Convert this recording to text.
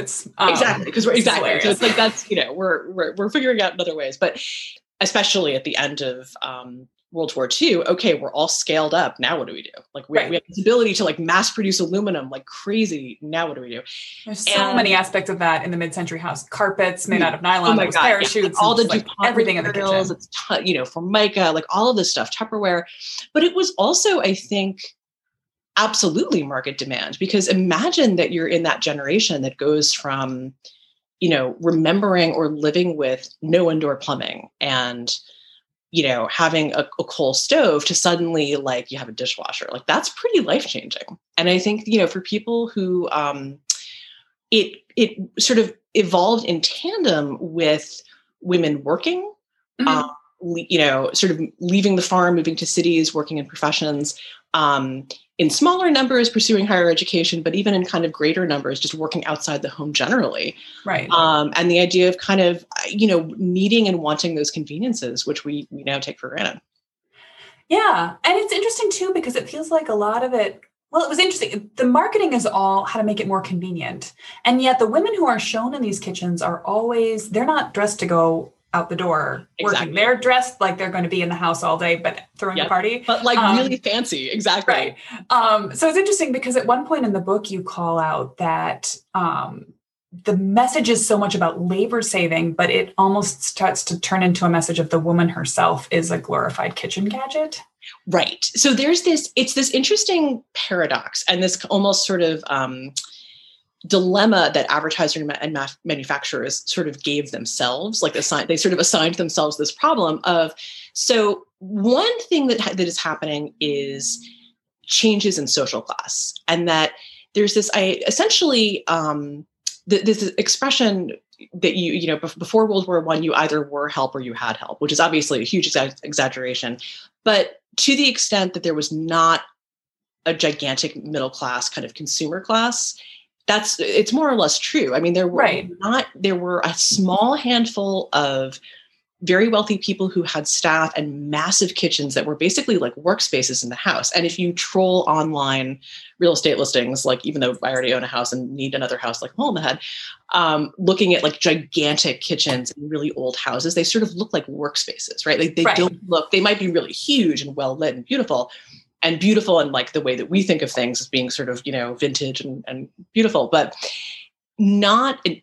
carpets. Um, exactly, because we're exactly. So it's like that's you know we're we're we're figuring out in other ways, but especially at the end of um, World War II, okay, we're all scaled up. Now what do we do? Like we, right. we have this ability to like mass produce aluminum like crazy. Now what do we do? There's and, so many aspects of that in the mid-century house. Carpets made out of nylon, oh parachutes, yeah. all the like everything in the kitchen. It's t- you know, formica, like all of this stuff, Tupperware. But it was also, I think, absolutely market demand because imagine that you're in that generation that goes from, you know, remembering or living with no indoor plumbing and you know, having a, a, coal stove to suddenly like you have a dishwasher, like that's pretty life changing. And I think you know for people who um, it it sort of evolved in tandem with women working. Mm-hmm. Um, you know, sort of leaving the farm, moving to cities, working in professions, um, in smaller numbers pursuing higher education, but even in kind of greater numbers, just working outside the home generally. Right. Um, and the idea of kind of, you know, needing and wanting those conveniences, which we, we now take for granted. Yeah. And it's interesting too, because it feels like a lot of it well, it was interesting. The marketing is all how to make it more convenient. And yet the women who are shown in these kitchens are always, they're not dressed to go out the door exactly. working. They're dressed like they're going to be in the house all day, but throwing yep. a party. But like um, really fancy. Exactly. Right. Um, so it's interesting because at one point in the book, you call out that um, the message is so much about labor saving, but it almost starts to turn into a message of the woman herself is a glorified kitchen gadget. Right. So there's this, it's this interesting paradox and this almost sort of, um, dilemma that advertisers and manufacturers sort of gave themselves like assigned they sort of assigned themselves this problem of so one thing that that is happening is changes in social class and that there's this i essentially um this expression that you you know before world war one you either were help or you had help which is obviously a huge exa- exaggeration. But to the extent that there was not a gigantic middle class kind of consumer class that's it's more or less true. I mean, there were right. not there were a small handful of very wealthy people who had staff and massive kitchens that were basically like workspaces in the house. And if you troll online real estate listings, like even though I already own a house and need another house like home ahead, um, looking at like gigantic kitchens in really old houses, they sort of look like workspaces, right? Like they right. don't look, they might be really huge and well lit and beautiful, and beautiful and like the way that we think of things as being sort of you know vintage and, and beautiful but not an